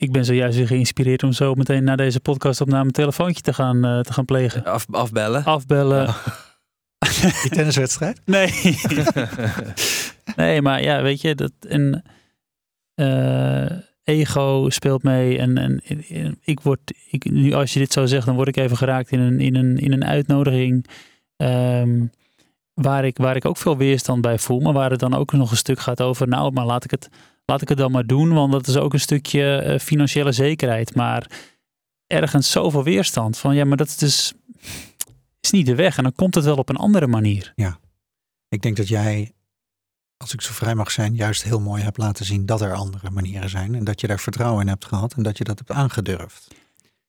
ik ben zojuist weer geïnspireerd om zo meteen na deze podcast op naar mijn telefoontje te gaan, uh, te gaan plegen. Af, afbellen? Afbellen. Die tenniswedstrijd? Nee. nee, maar ja, weet je, dat een uh, ego speelt mee. En, en, en, ik word, ik, nu als je dit zo zegt, dan word ik even geraakt in een, in een, in een uitnodiging. Um, waar, ik, waar ik ook veel weerstand bij voel, maar waar het dan ook nog een stuk gaat over, nou, maar laat ik het, laat ik het dan maar doen, want dat is ook een stukje uh, financiële zekerheid. Maar ergens zoveel weerstand van, ja, maar dat is dus is niet de weg. En dan komt het wel op een andere manier. Ja, ik denk dat jij, als ik zo vrij mag zijn, juist heel mooi hebt laten zien dat er andere manieren zijn. En dat je daar vertrouwen in hebt gehad en dat je dat hebt aangedurfd.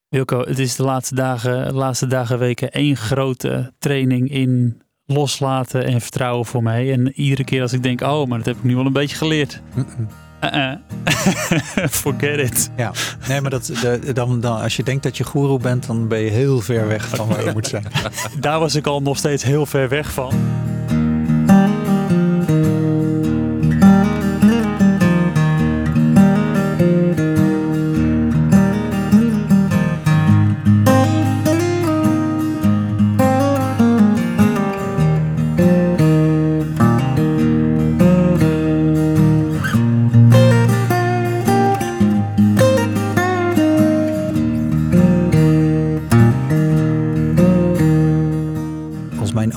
Wilco, het is de laatste dagen, de laatste dagen, weken één grote training in loslaten en vertrouwen voor mij. En iedere keer als ik denk, oh, maar dat heb ik nu wel een beetje geleerd. Mm -mm. Uh -uh. Forget it. Ja, nee, maar dat, de, dan, dan, als je denkt dat je guru bent, dan ben je heel ver weg van waar je moet zijn. Daar was ik al nog steeds heel ver weg van.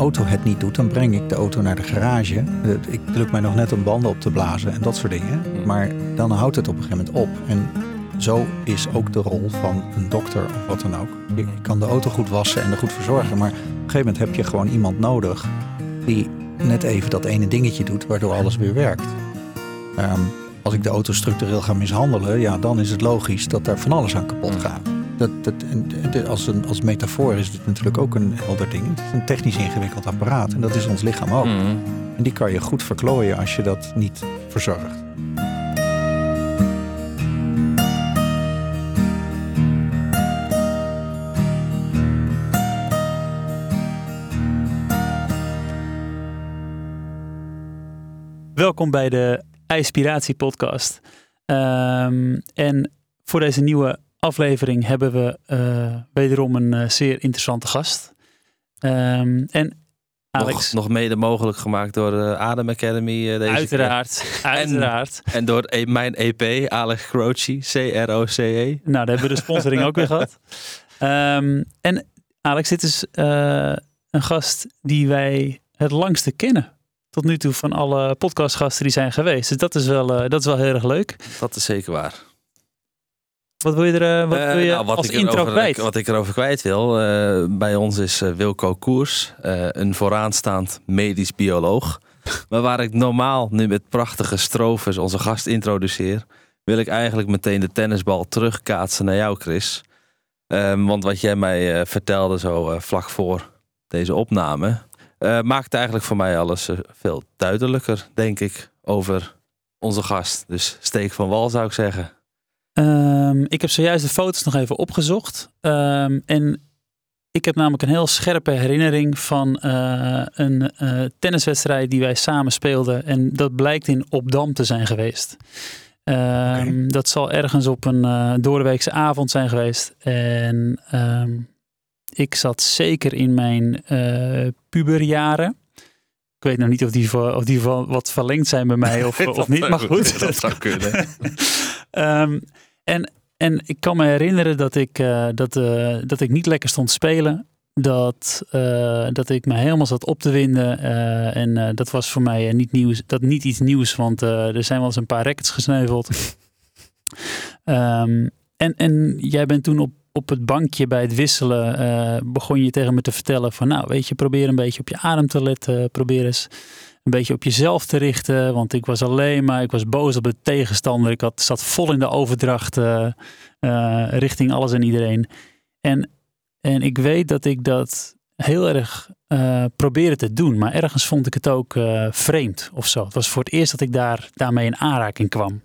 Auto het niet doet, dan breng ik de auto naar de garage. Ik lukt mij nog net om banden op te blazen en dat soort dingen. Maar dan houdt het op een gegeven moment op. En zo is ook de rol van een dokter of wat dan ook. Je kan de auto goed wassen en er goed verzorgen. Maar op een gegeven moment heb je gewoon iemand nodig die net even dat ene dingetje doet, waardoor alles weer werkt. Um, als ik de auto structureel ga mishandelen, ja, dan is het logisch dat er van alles aan kapot gaat. Dat, dat, als, een, als metafoor is dit natuurlijk ook een helder ding. Het is een technisch ingewikkeld apparaat en dat is ons lichaam ook. Mhm. En die kan je goed verklooien als je dat niet verzorgt. Welkom bij de Inspiratie Podcast. Um, en voor deze nieuwe aflevering hebben we uh, wederom een uh, zeer interessante gast. Um, en Alex. Nog, nog, mede mogelijk gemaakt door de Adem Academy. Uh, deze uiteraard, keer. uiteraard. En, en door e mijn EP, Alex Croce, C-R-O-C-E. Nou, daar hebben we de sponsoring ook weer gehad. Um, en Alex, dit is een gast die wij het langste kennen tot nu toe van alle podcastgasten die zijn geweest. Dus dat is wel, uh, dat is wel heel erg leuk. Dat is zeker waar. Wat wil je er uh, wat wil je nou, wat als ik intro erover, kwijt? Wat ik erover kwijt wil. Uh, bij ons is Wilco Koers. een vooraanstaand medisch bioloog. maar waar ik normaal nu met prachtige strofes onze gast introduceer... wil ik eigenlijk meteen de tennisbal terugkaatsen naar jou, Chris. Um, want wat jij mij vertelde zo vlak voor deze opname... Uh, maakt eigenlijk voor mij alles veel duidelijker, denk ik, over onze gast. Dus steek van wal zou ik zeggen. Um, ik heb zojuist de foto's nog even opgezocht. Um, en ik heb namelijk een heel scherpe herinnering van uh, een tenniswedstrijd die wij samen speelden. En dat blijkt in Opdam te zijn geweest. Um, okay. Dat zal ergens op een doordeweekse avond zijn geweest. En ik zat zeker in mijn uh, puberjaren. Ik weet nog niet of die, of die wat verlengd zijn bij mij of, of niet, maar goed. Dat zou kunnen. um, en, en ik kan me herinneren dat ik, uh, dat, uh, dat ik niet lekker stond spelen. Dat, uh, dat ik me helemaal zat op te winden. en dat was voor mij niet, nieuws, dat niet iets nieuws, want er zijn wel eens een paar rackets gesneuveld. um, en, en jij bent toen op op het bankje bij het wisselen begon je tegen me te vertellen van nou weet je probeer een beetje op je adem te letten, probeer eens een beetje op jezelf te richten, want ik was alleen maar, ik was boos op de tegenstander, ik had, zat vol in de overdracht uh, uh, richting alles en iedereen. En, en ik weet dat ik dat heel erg probeerde te doen, maar ergens vond ik het ook vreemd of zo. Het was voor het eerst dat ik daar, daarmee in aanraking kwam.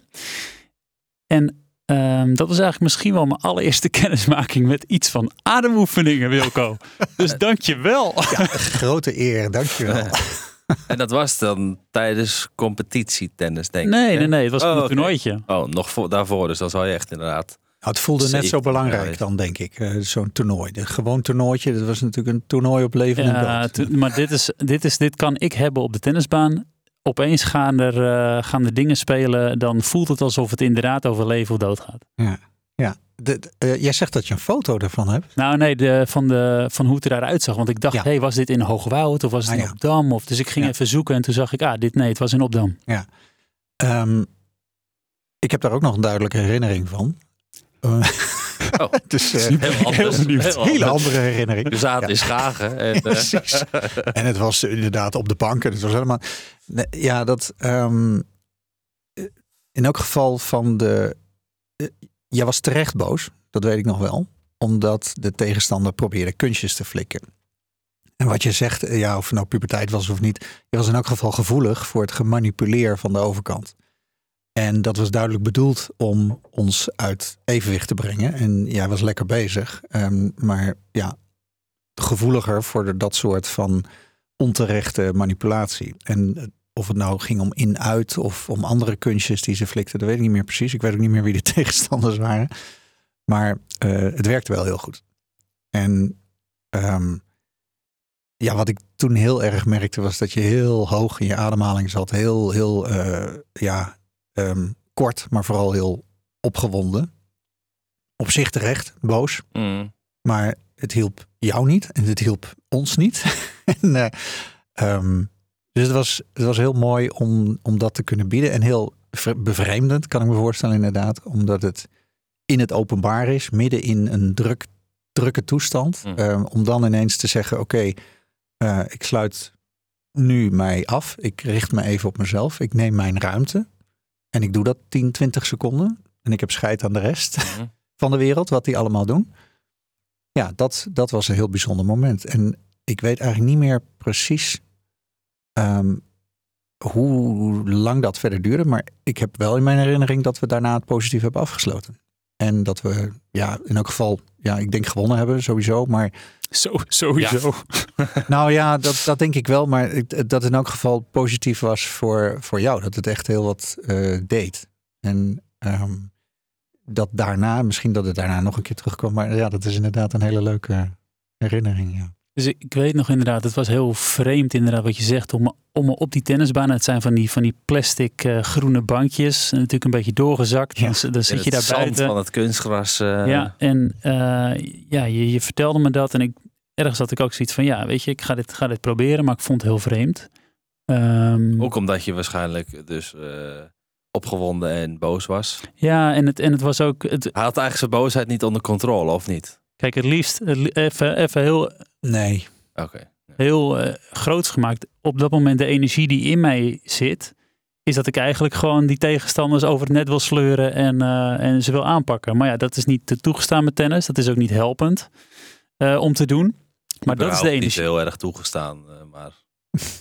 En Um, dat was eigenlijk misschien wel mijn allereerste kennismaking met iets van ademoefeningen, Wilco. dus dank je wel. Ja, grote eer, dank je wel. En dat was dan tijdens competitietennis, denk ik. Nee, nee, nee. Het was Oh, een toernooitje. Oh, nog voor, daarvoor. Dus dan zal je echt inderdaad... Nou, het voelde net zo belangrijk Ja, dan, denk ik. eh, Zo'n toernooi. De gewoon toernooitje, dat was natuurlijk een toernooi op leven en Ja, dood. maar dit, is, dit, is, dit kan ik hebben op de tennisbaan. Opeens gaan er, eh, gaan er dingen spelen. Dan voelt het alsof het inderdaad over leven of dood gaat. De- de- eh, jij zegt dat je een foto ervan hebt. Nou nee, de, van, de, van hoe het er eruit zag. Want ik dacht, Ja. hey, was dit in Hoogwoud of was het Ah, in ja. Opdam? Of, dus ik ging Ja. even zoeken en toen zag ik, ah, dit nee, het was in Opdam. Ehm, ik heb daar ook nog een duidelijke herinnering van. Eh, Oh, dus eh, heel anders. benieuwd. Heel Hele andere herinnering. We zaten Ja. in Schagen. En, eh, Precies. En het was inderdaad op de bank. En het was helemaal. Ja, dat. ehm, in elk geval van de. Jij was terecht boos. Dat weet ik nog wel. Omdat de tegenstander probeerde kunstjes te flikken. En wat je zegt, eh, ja, of het nou puberteit was of niet. Je was in elk geval gevoelig voor het gemanipuleer van de overkant. En dat was duidelijk bedoeld om ons uit evenwicht te brengen. En jij was lekker bezig. Ehm, maar ja, gevoeliger voor dat soort van onterechte manipulatie. En eh, of het nou ging om in-uit of om andere kunstjes die ze flikten, dat weet ik niet meer precies. Ik weet ook niet meer wie de tegenstanders waren. Maar eh, het werkte wel heel goed. En ehm, ja, wat ik toen heel erg merkte was dat je heel hoog in je ademhaling zat. Heel, heel, eh, ja, ehm, kort, maar vooral heel opgewonden. Op zich terecht, boos. mm. Maar het hielp jou niet en het hielp ons niet. en, eh, ehm, dus het was, het was heel mooi om, om dat te kunnen bieden. En heel vre- bevreemdend, kan ik me voorstellen inderdaad. Omdat het in het openbaar is, midden in een druk, drukke toestand. Mm. Ehm, om dan ineens te zeggen, oké, eh, ik sluit nu mij af. Ik richt me even op mezelf. Ik neem mijn ruimte. En ik doe dat 10, 20 seconden. En ik heb scheid aan de rest Mhm. van de wereld, wat die allemaal doen. Ja, dat, dat was een heel bijzonder moment. En ik weet eigenlijk niet meer precies ehm, hoe lang dat verder duurde. Maar ik heb wel in mijn herinnering dat we daarna het positief hebben afgesloten. En dat we, ja, in elk geval, ja, ik denk gewonnen hebben sowieso. Maar Zo, sowieso. nou ja, dat, dat denk ik wel. Maar ik- dat in elk geval positief was voor, voor jou. Dat het echt heel wat eh, deed. En ehm, dat daarna, misschien dat het daarna nog een keer terugkwam. Maar ja, dat is inderdaad een hele leuke herinnering. Ja. Dus ik, ik weet nog inderdaad, het was heel vreemd inderdaad wat je zegt. Om, om me op die tennisbaan, het zijn van die, van die plastic eh, groene bankjes. En natuurlijk een beetje doorgezakt. Ja. Dan, dan zit je daar zand buiten. van het kunstgras. eh, Ja, en eh, ja, je, je vertelde me dat en ik, ergens had ik ook zoiets van, ja, weet je, ik ga dit, ga dit proberen, maar ik vond het heel vreemd. Ehm, Ook omdat je waarschijnlijk dus opgewonden en boos was. ja, en het, en het was ook, het, Hij had eigenlijk zijn boosheid niet onder controle, of niet? kijk, het liefst even, even heel, Nee, Oké. heel eh, groots gemaakt. Op dat moment de energie die in mij zit, is dat ik eigenlijk gewoon die tegenstanders over het net wil sleuren en, eh, en ze wil aanpakken. Maar ja, dat is niet te toegestaan met tennis. Dat is ook niet helpend eh, om te doen. Maar dat is de niet energie. heel erg toegestaan, eh, maar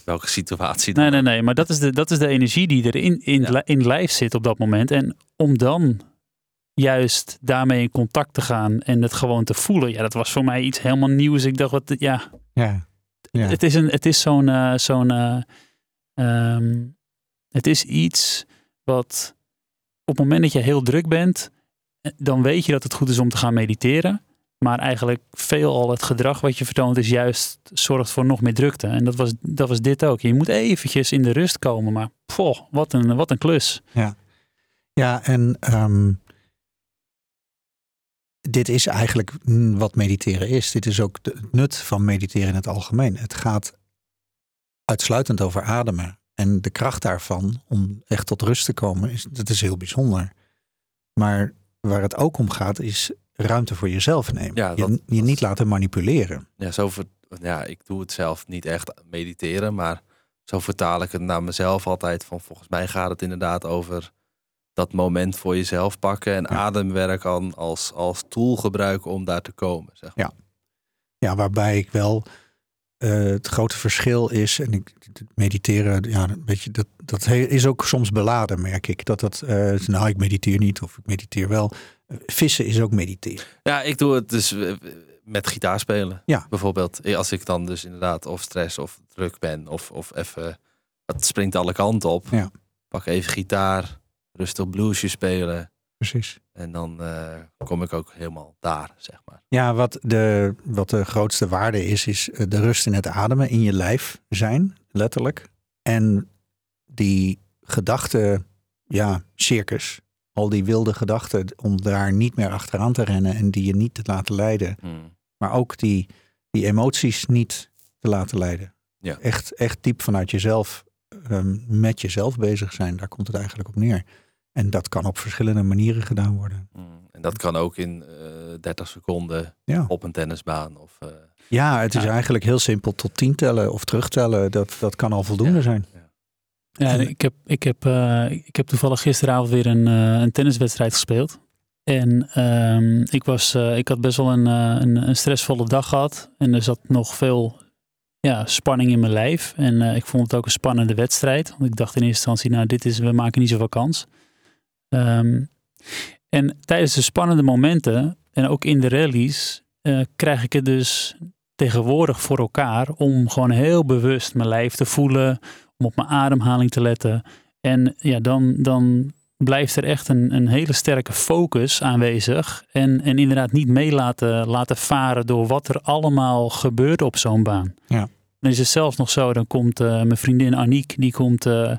welke situatie dan? Nee, nee, nee. Maar dat is de, dat is de energie die er in, in, Ja. li- in lijf zit op dat moment. En om dan juist daarmee in contact te gaan en het gewoon te voelen. Ja, dat was voor mij iets helemaal nieuws. Ik dacht, wat, ja, ja. ja. het is, een, het is zo'n, eh, zo'n, eh, ehm, het is iets wat op het moment dat je heel druk bent, eh, dan weet je dat het goed is om te gaan mediteren. Maar eigenlijk veelal het gedrag wat je vertoont is juist zorgt voor nog meer drukte. En dat was, dat was dit ook. Je moet eventjes in de rust komen. Maar poh, wat een, wat een klus. Ja, en ehm, dit is eigenlijk wat mediteren is. Dit is ook het nut van mediteren in het algemeen. Het gaat uitsluitend over ademen. En de kracht daarvan om echt tot rust te komen, is, dat is heel bijzonder. Maar waar het ook om gaat, is ruimte voor jezelf nemen. Ja, je, je niet laten manipuleren. Ja, zo ver- ja, ik doe het zelf niet echt mediteren, maar zo vertaal ik het naar mezelf altijd. Van volgens mij gaat het inderdaad over dat moment voor jezelf pakken en Ja. ademwerk aan als, als tool gebruiken om daar te komen. Zeg maar. Ja, waarbij ik wel eh, het grote verschil is, en ik mediteren, ja, weet je, dat, dat is ook soms beladen, merk ik. Dat dat, eh, nou, ik mediteer niet of ik mediteer wel. Eh, Vissen is ook mediteren. Ja, ik doe het dus. met gitaar spelen. Ja. Bijvoorbeeld, als ik dan dus inderdaad of stress of druk ben of, of even, het springt alle kanten op. Ja. Pak even gitaar, rustig bluesje spelen. Precies. En dan eh, kom ik ook helemaal daar, zeg maar. Ja, wat de, wat de grootste waarde is, is eh, de rust in het ademen, in je lijf zijn, letterlijk. En die gedachte, ja, circus, al die wilde gedachten, om daar niet meer achteraan te rennen en die je niet te laten leiden. Mm. Maar ook die, die emoties niet te laten leiden. Ja. Echt, echt diep vanuit jezelf, ehm, met jezelf bezig zijn. Daar komt het eigenlijk op neer. En dat kan op verschillende manieren gedaan worden. Mm. En dat kan ook in eh 30 seconden Ja, op een tennisbaan. Of, eh, ja het is Ja. eigenlijk heel simpel tot tien tellen of terugtellen. Dat, dat kan al voldoende Ja. zijn. Ja, ik heb, ik, heb, eh, ik heb toevallig gisteravond weer een, eh, een tenniswedstrijd gespeeld. En ehm, ik, was, eh, ik had best wel een, eh, een, een stressvolle dag gehad. En er zat nog veel ja, spanning in mijn lijf. En eh, ik vond het ook een spannende wedstrijd. Want ik dacht in eerste instantie, nou, dit is, we maken niet zoveel kans. Ehm, en tijdens de spannende momenten, en ook in de rallies, eh, krijg ik het dus tegenwoordig voor elkaar om gewoon heel bewust mijn lijf te voelen, om op mijn ademhaling te letten. En ja, dan, dan blijft er echt een, een hele sterke focus aanwezig. En, en inderdaad niet mee laten, laten varen door wat er allemaal gebeurt op zo'n baan. Ja. Dan is het zelfs nog zo, dan komt eh, mijn vriendin Aniek, die komt eh,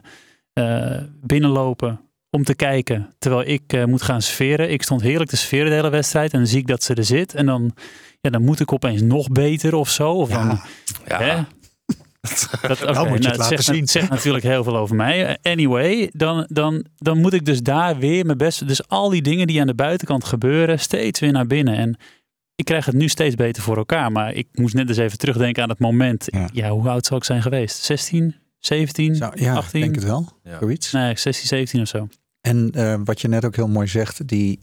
eh, binnenlopen om te kijken. Terwijl ik eh, moet gaan sferen. Ik stond heerlijk te sferen de hele wedstrijd. En dan zie ik dat ze er zit. En dan, ja, dan moet ik opeens nog beter of zo. Of dan, Ja, ja, Hè? Dat, Nou moet je het laten zegt, zien. Het zegt natuurlijk heel veel over mij. Anyway, dan, dan, dan moet ik dus daar weer mijn best... Dus al die dingen die aan de buitenkant gebeuren, steeds weer naar binnen. En ik krijg het nu steeds beter voor elkaar. Maar ik moest net eens even terugdenken aan het moment. Ja. Ja, hoe oud zou ik zijn geweest? 16, 17, Zo, ja 18? ik denk het wel. Ja. Zoiets. Nee, 16, 17 of zo. En eh, wat je net ook heel mooi zegt, die,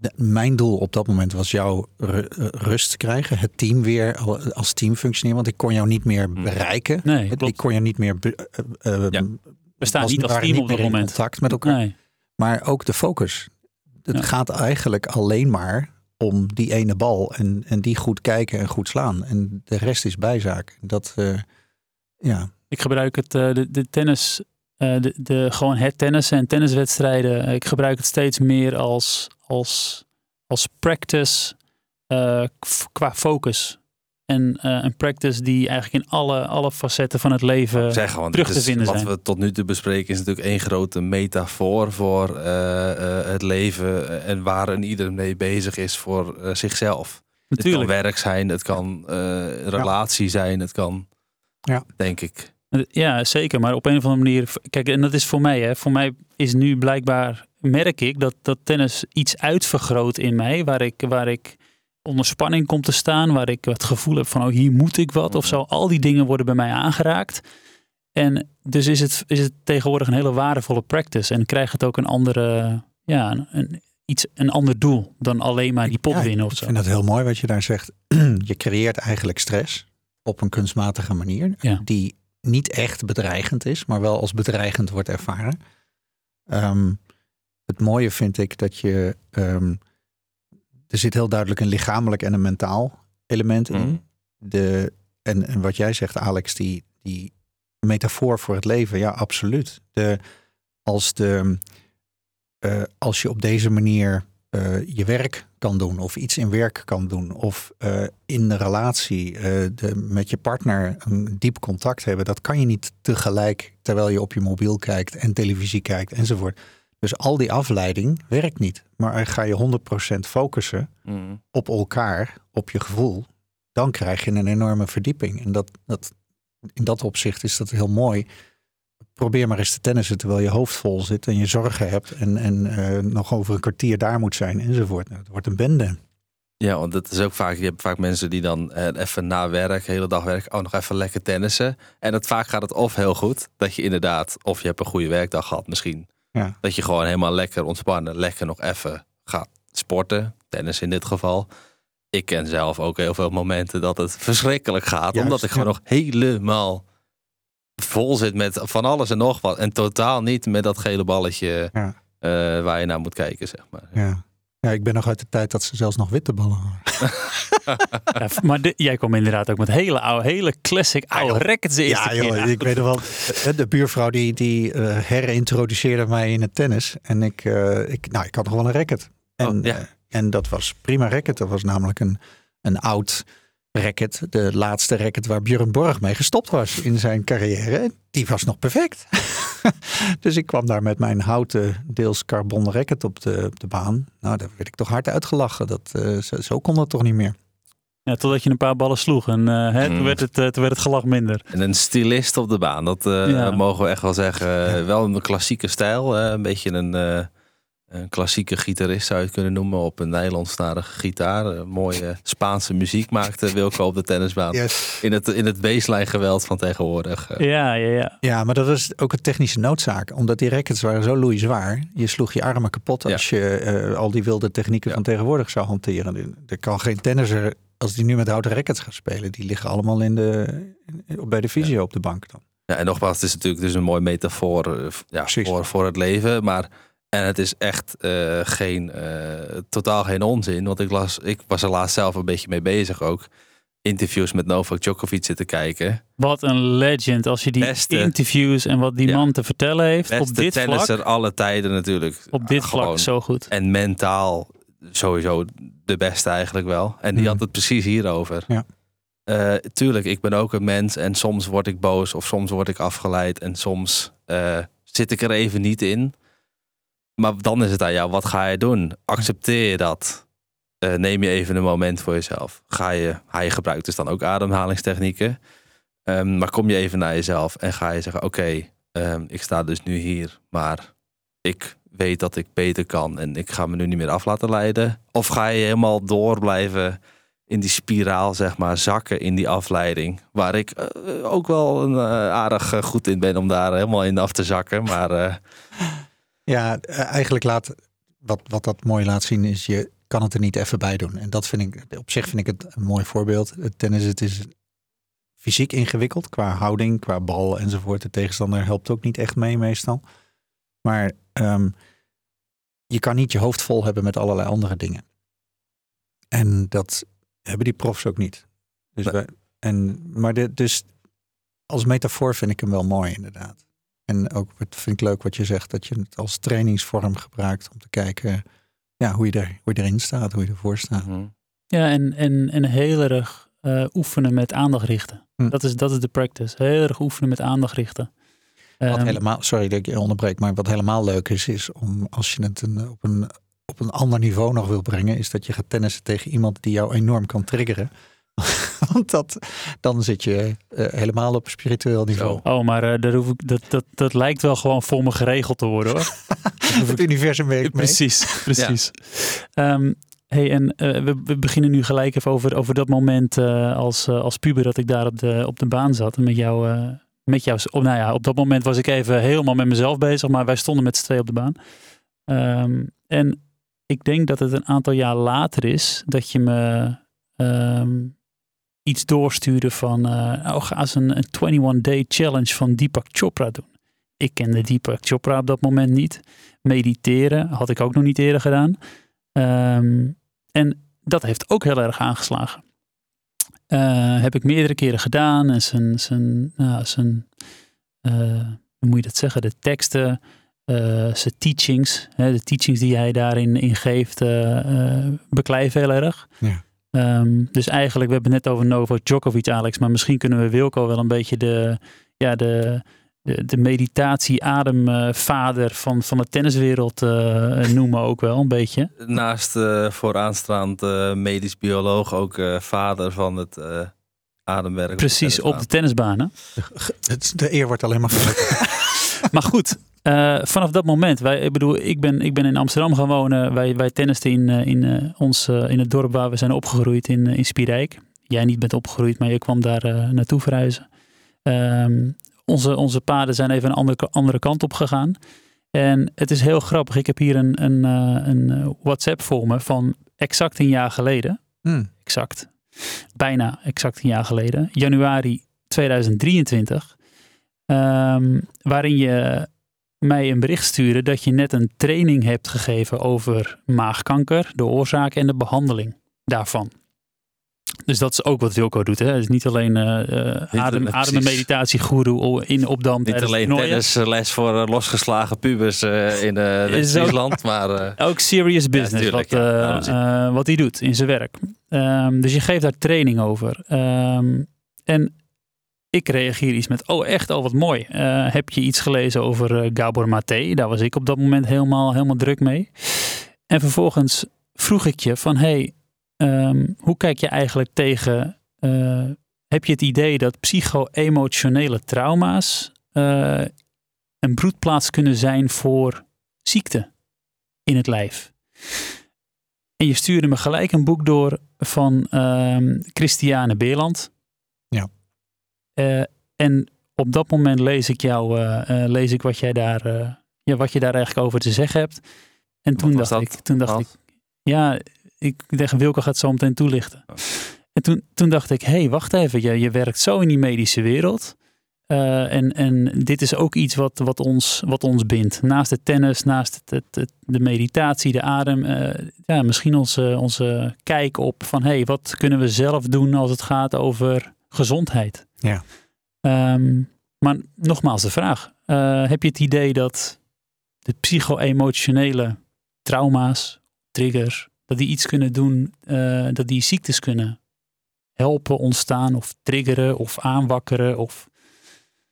de- mijn doel op dat moment was jou eh, rust krijgen. Het team weer al- als team functioneren. Want ik kon jou niet meer Hmm. bereiken. Nee, ik kon je niet meer... eh, eh, Ja. We staan niet als team niet op dat moment. contact met elkaar. Nee. Maar ook de focus. Het Ja. gaat eigenlijk alleen maar om die ene bal. En, en die goed kijken en goed slaan. En de rest is bijzaak. Dat, eh, ja, Ik gebruik het, eh, de, de tennis, eh, de, de, gewoon het tennissen en tenniswedstrijden. eh, Ik gebruik het steeds meer als, als, als practice eh, qua focus. En eh, een practice die eigenlijk in alle, alle facetten van het leven zeg gewoon, terug te is vinden wat zijn. we tot nu toe bespreken is natuurlijk één grote metafoor voor eh, eh, het leven en waar een ieder mee bezig is voor eh, zichzelf. Het kan Natuurlijk. werk zijn, het kan eh, relatie zijn, het kan, Ja. denk ik. Ja, zeker. Maar op een of andere manier. Kijk, en dat is voor mij. Hè. Voor mij is nu blijkbaar. Merk ik dat, dat tennis iets uitvergroot in mij. Waar ik, waar ik onder spanning kom te staan. Waar ik het gevoel heb van. Oh, hier moet ik wat. Of zo. Al die dingen worden bij mij aangeraakt. En dus is het, is het tegenwoordig een hele waardevolle practice. En krijgt het ook een andere. Ja, een, een- iets, een ander doel. Dan alleen maar die pot Ja, winnen of ik zo. vind het heel mooi wat je daar zegt. je creëert eigenlijk stress op een kunstmatige manier. Ja. Die niet echt bedreigend is, maar wel als bedreigend wordt ervaren. Ehm, het mooie vind ik dat je... ehm, er zit heel duidelijk een lichamelijk en een mentaal element in. Mm. De, en, en wat jij zegt, Alex, die, die metafoor voor het leven, ja, absoluut. De, als, de, eh, als je op deze manier eh, je werk kan doen, of iets in werk kan doen, of eh, in de relatie eh, de, met je partner een diep contact hebben, dat kan je niet tegelijk terwijl je op je mobiel kijkt en televisie kijkt enzovoort. Dus al die afleiding werkt niet. Maar ga je 100% focussen Mm. op elkaar, op je gevoel, dan krijg je een enorme verdieping. En dat, dat, in dat opzicht is dat heel mooi. Probeer maar eens te tennissen terwijl je hoofd vol zit en je zorgen hebt en, en eh, nog over een kwartier daar moet zijn enzovoort. Nou, het wordt een bende. Ja, want dat is ook vaak, je hebt vaak mensen die dan eh, even na werk, hele dag werk, oh nog even lekker tennissen. En het, vaak gaat het of heel goed, dat je inderdaad, of je hebt een goede werkdag gehad misschien. Ja. Dat je gewoon helemaal lekker ontspannen, lekker nog even gaat sporten, tennis in dit geval. Ik ken zelf ook heel veel momenten dat het verschrikkelijk gaat, Juist, omdat ik gewoon ja. nog helemaal vol zit met van alles en nog wat. En totaal niet met dat gele balletje Ja. eh, waar je naar moet kijken, zeg maar. Ja. Ja, ik ben nog uit de tijd dat ze zelfs nog witte ballen hadden. Ja, maar de- jij kwam inderdaad ook met hele oude, hele classic oude de eerste Ja, keer. joh, ik weet nog wel. eh, De buurvrouw die, die eh, herintroduceerde mij in het tennis. En ik, eh, ik, nou, ik had nog wel een racket. En, Oh, ja. en dat was prima racket. Dat was namelijk een, een oud racket. De laatste racket waar Björn Borg mee gestopt was in zijn carrière. En Die was nog perfect. dus ik kwam daar met mijn houten, deels carbon racket op de, op de baan. Nou, daar werd ik toch hard uitgelachen. Dat, eh, zo, zo kon dat toch niet meer. Ja, totdat je een paar ballen sloeg en eh, hè, toen, Mm. werd het, toen werd het gelach minder. En een stylist op de baan, dat eh, Ja. mogen we echt wel zeggen. Wel een klassieke stijl, eh, een beetje een, eh, een klassieke gitarist zou je het kunnen noemen. Op een Nederlandstalige gitaar. Eh, mooie Spaanse muziek maakte Wilco op de tennisbaan. Yes. In het, in het baseline geweld van tegenwoordig. eh. Ja, ja, ja. Ja, maar dat is ook een technische noodzaak. Omdat die rackets waren zo loeizwaar. Je sloeg je armen kapot als je eh, al die wilde technieken van tegenwoordig zou hanteren. Er kan geen tennisser, als die nu met houten rackets gaat spelen, die liggen allemaal in de, in- bij de fysio op de bank dan. Ja, en nogmaals, het is natuurlijk dus een mooi metafoor ja, Precies. voor, voor het leven. Maar en het is echt eh, geen, eh, totaal geen onzin. Want ik, las, ik was er laatst zelf een beetje mee bezig ook. Interviews met Novak Djokovic zitten kijken. Wat een legend als je die Beste- interviews en wat die Ja. man te vertellen heeft Beste op dit vlak. alle tijden natuurlijk. Op dit Gewoon. vlak zo goed. En mentaal sowieso de beste eigenlijk wel. En die Mhm. had het precies hierover. Ja. Eh, tuurlijk, ik ben ook een mens en soms word ik boos of soms word ik afgeleid en soms eh, zit ik er even niet in. Maar dan is het aan jou, wat ga je doen? Accepteer je dat? Eh, neem je even een moment voor jezelf. Ga je, hij gebruikt dus dan ook ademhalingstechnieken. Ehm, maar kom je even naar jezelf en ga je zeggen, oké, ehm, ik sta dus nu hier, maar ik weet dat ik beter kan en ik ga me nu niet meer af laten leiden? Of ga je helemaal door blijven in die spiraal, zeg maar, zakken in die afleiding? Waar ik eh, ook wel een, eh, aardig goed in ben om daar helemaal in af te zakken. Maar Ja, eh, eigenlijk laat, wat, wat dat mooi laat zien is, je kan het er niet even bij doen. En dat vind ik, op zich vind ik het een mooi voorbeeld. Het tennis, het is fysiek ingewikkeld qua houding, qua bal enzovoort. De tegenstander helpt ook niet echt mee meestal. Maar ehm, je kan niet je hoofd vol hebben met allerlei andere dingen. En dat hebben die profs ook niet. Dus Nee. wij, en, maar de, dus als metafoor vind ik hem wel mooi inderdaad. En ook wat vind ik leuk wat je zegt, dat je het als trainingsvorm gebruikt om te kijken ja, hoe, je er, hoe je erin staat, hoe je ervoor staat. mhm. Ja, en, en, en heel erg eh, oefenen met aandacht richten. Hm. Dat, is, dat is de practice. Heel erg oefenen met aandacht richten. Wat Ehm, helemaal, sorry dat ik je onderbreek, maar wat helemaal leuk is, is om als je het een, op, een, op een ander niveau nog wil brengen, is dat je gaat tennissen tegen iemand die jou enorm kan triggeren. Want dat, dan zit je eh, helemaal op spiritueel niveau. Oh, maar eh, daar hoef ik, dat, dat, dat lijkt wel gewoon voor me geregeld te worden hoor. Het universum werkt mee. Precies, precies. Ehm, hey, en eh, we, we beginnen nu gelijk even over, over dat moment als, als puber dat ik daar op de, op de baan zat. En met jou, met jou oh, nou ja, op dat moment was ik even helemaal met mezelf bezig, maar wij stonden met z'n twee op de baan. Ehm, en ik denk dat het een aantal jaar later is dat je me ehm, iets doorstuurde van, eh oh, ga eens een, een 21-day challenge van Deepak Chopra doen. Ik kende Deepak Chopra op dat moment niet. Mediteren had ik ook nog niet eerder gedaan. Ehm, en dat heeft ook heel erg aangeslagen. Eh, heb ik meerdere keren gedaan. En zijn, zijn, nou, zijn eh, hoe moet je dat zeggen? De teksten, zijn teachings, hè, de teachings die hij daarin in geeft, beklijven heel erg. Ja. Ehm, dus eigenlijk, we hebben het net over Novak Djokovic, Alex, maar misschien kunnen we Wilco wel een beetje de, ja, de, de, de meditatie-ademvader van, van de tenniswereld eh, noemen ook wel een beetje. Naast uh, vooraanstaand uh, medisch bioloog ook uh, vader van het uh, ademwerk. Precies, op de tennisbanen. De, de eer wordt alleen maar groter. maar goed, uh, vanaf dat moment, wij, ik bedoel, ik ben, ik ben in Amsterdam gaan wonen. Wij, wij tennisten in, in, uh, ons, uh, in het dorp waar we zijn opgegroeid in, in Spierijk. Jij niet bent opgegroeid, maar je kwam daar naartoe verhuizen. Um, onze, onze paden zijn even een andere, andere kant op gegaan. En het is heel grappig. Ik heb hier een, een, een WhatsApp voor me van exact een jaar geleden. Hmm. Exact. Bijna exact een jaar geleden. Januari 2023. Um, waarin je mij een bericht sturen dat je net een training hebt gegeven over maagkanker, de oorzaak en de behandeling daarvan. Dus dat is ook wat Wilco doet. Hè? Het is niet alleen uh, adem, precies. adem- en meditatiegoeroe in Opdam. Niet alleen tennisles voor eh, losgeslagen pubers eh, in eh ook- Friesland, maar eh, Ook serious business tuurlijk, wat, ja. eh, eh, wat hij doet in zijn werk. Ehm, dus je geeft daar training over. Ehm, en ik reageer iets met, oh echt, oh wat mooi. Eh, heb je iets gelezen over eh, Gabor Maté? Daar was ik op dat moment helemaal, helemaal druk mee. En vervolgens vroeg ik je van, hey, ehm, hoe kijk je eigenlijk tegen... eh, heb je het idee dat psycho-emotionele trauma's een broedplaats kunnen zijn voor ziekte in het lijf? En je stuurde me gelijk een boek door van ehm, Christiane Beerland. Eh, en op dat moment lees ik jou, eh, eh, lees ik wat jij daar, ja, wat je daar eigenlijk over te zeggen hebt. En toen dacht dat? ik, toen dacht ik, ja, ik denk Wilke gaat zo meteen toelichten. Oh. En toen, toen dacht ik, hé, hey, wacht even, je, je werkt zo in die medische wereld. En, en dit is ook iets wat, wat, ons, wat ons bindt. Naast het tennis, naast het, het, het- de meditatie, de adem. ja, misschien onze, onze kijk op van hey, wat kunnen we zelf doen als het gaat over gezondheid. Ja. Ehm, maar nogmaals de vraag. eh, heb je het idee dat de psycho-emotionele trauma's, triggers, dat die iets kunnen doen, eh, dat die ziektes kunnen helpen ontstaan of triggeren of aanwakkeren of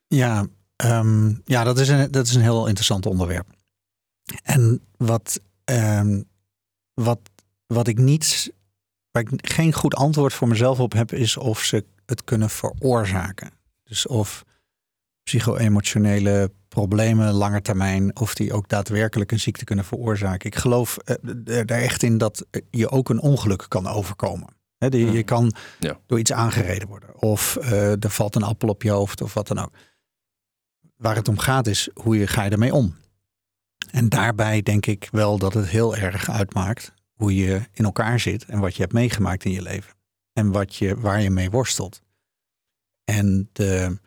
Ja, ehm, ja dat, is een, dat is een heel interessant onderwerp. En wat, ehm, wat, wat ik niet, waar ik geen goed antwoord voor mezelf op heb, is of ze het kunnen veroorzaken. Dus of psycho-emotionele problemen langer termijn, of die ook daadwerkelijk een ziekte kunnen veroorzaken. Ik geloof eh, er echt in dat je ook een ongeluk kan overkomen. Die- je Mhm. kan Ja. door iets aangereden worden. Of eh, er valt een appel op je hoofd of wat dan ook. Waar het om gaat is, hoe je, ga je ermee om? En daarbij denk ik wel dat het heel erg uitmaakt hoe je in elkaar zit en wat je hebt meegemaakt in je leven. En wat je, waar je mee worstelt. En de,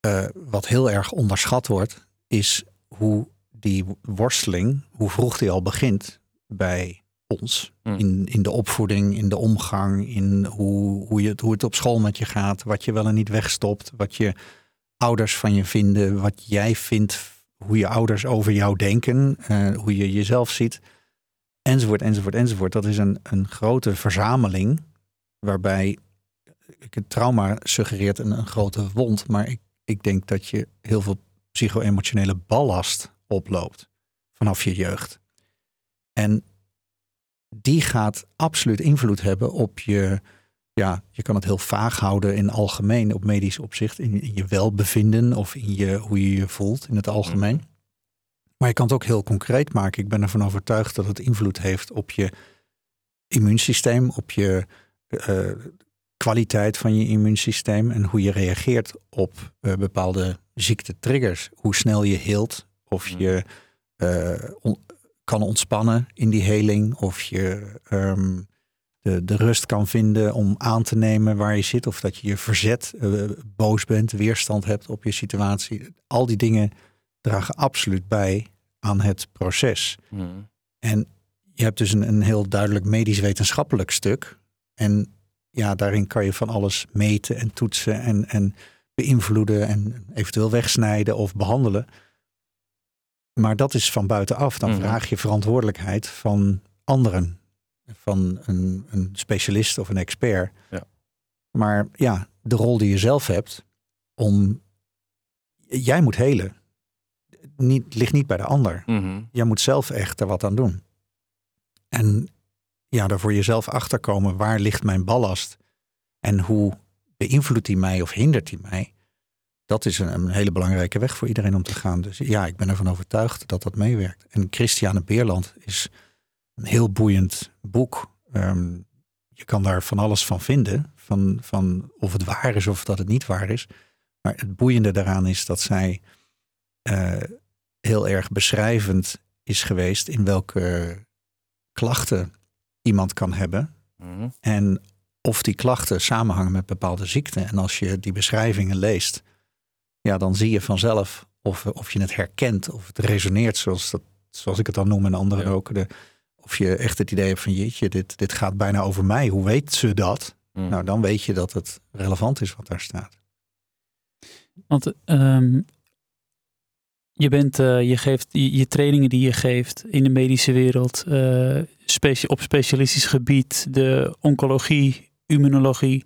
eh, wat heel erg onderschat wordt, is hoe die worsteling, hoe vroeg die al begint bij ons. Mm. In, in de opvoeding, in de omgang, in hoe, hoe, je, het- hoe het op school met je gaat, wat je wel en niet wegstopt, wat je ouders van je vinden, wat jij vindt, hoe je ouders over jou denken, eh, hoe je jezelf ziet, enzovoort, enzovoort, enzovoort. Dat is een, een grote verzameling waarbij ik het trauma suggereert een, een grote wond, maar ik, ik denk dat je heel veel psycho-emotionele ballast oploopt vanaf je jeugd. En die gaat absoluut invloed hebben op je, ja, je kan het heel vaag houden in algemeen, op medisch opzicht, in, in je welbevinden of in je, hoe je je voelt in het algemeen. Maar je kan het ook heel concreet maken. Ik ben ervan overtuigd dat het invloed heeft op je immuunsysteem, op je eh, kwaliteit van je immuunsysteem en hoe je reageert op eh, bepaalde ziektetriggers. Hoe snel je heelt, of je eh, on- kan ontspannen in die heling, of je ehm, de, de rust kan vinden om aan te nemen waar je zit, of dat je je verzet, boos bent, weerstand hebt op je situatie. Al die dingen dragen absoluut bij aan het proces. Mm. En je hebt dus een, een heel duidelijk medisch-wetenschappelijk stuk. En ja, daarin kan je van alles meten en toetsen en, en beïnvloeden en eventueel wegsnijden of behandelen. Maar dat is van buitenaf. Dan Mhm. vraag je verantwoordelijkheid van anderen. Van een, een specialist of een expert. Ja. Maar ja, de rol die je zelf hebt om... Jij moet helen. Niet, ligt niet bij de ander Mhm. jij moet zelf echt er wat aan doen. En ja, voor jezelf achterkomen, waar ligt mijn ballast? En hoe beïnvloedt die mij of hindert die mij? Dat is een, een hele belangrijke weg voor iedereen om te gaan. Dus ja, ik ben ervan overtuigd dat dat meewerkt. En Christiane Beerland is een heel boeiend boek. Ehm, je kan daar van alles van vinden. Van, van of het waar is of dat het niet waar is. Maar het boeiende daaraan is dat zij eh, heel erg beschrijvend is geweest in welke klachten iemand kan hebben. Mhm. En of die klachten samenhangen met bepaalde ziekten. En als je die beschrijvingen leest, ja, dan zie je vanzelf of, of je het herkent of het resoneert zoals, dat, zoals ik het dan noem en anderen Ja. ook. De, of je echt het idee hebt van jeetje, dit, dit gaat bijna over mij. Hoe weet ze dat? Mm. Nou, dan weet je dat het relevant is wat daar staat. Want ehm, je, bent, eh, je geeft je, je trainingen die je geeft in de medische wereld, specie- op specialistisch gebied, de oncologie, immunologie.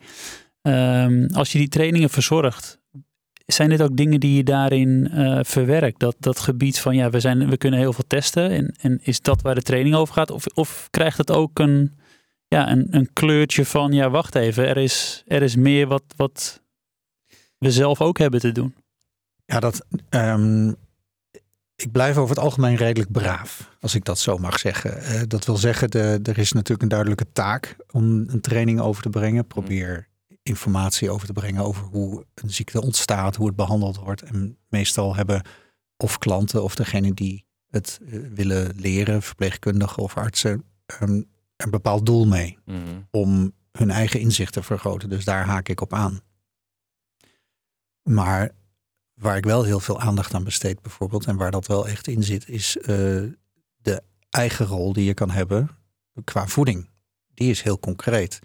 Ehm, als je die trainingen verzorgt, zijn dit ook dingen die je daarin eh, verwerkt? Dat, dat gebied van ja, we, zijn, we kunnen heel veel testen en, en is dat waar de training over gaat? Of, of krijgt het ook een, ja, een, een kleurtje van ja, wacht even, er is, er is meer wat, wat we zelf ook hebben te doen? Ja, dat. ehm, ik blijf over het algemeen redelijk braaf, als ik dat zo mag zeggen. Eh, dat wil zeggen, de, er is natuurlijk een duidelijke taak om een training over te brengen. Probeer informatie over te brengen over hoe een ziekte ontstaat, hoe het behandeld wordt. En meestal hebben of klanten of degene die het eh, willen leren, verpleegkundigen of artsen, een, een bepaald doel mee Mhm. om hun eigen inzicht te vergroten. Dus daar haak ik op aan. Maar waar ik wel heel veel aandacht aan besteed bijvoorbeeld, en waar dat wel echt in zit, is eh, de eigen rol die je kan hebben qua voeding. Die is heel concreet.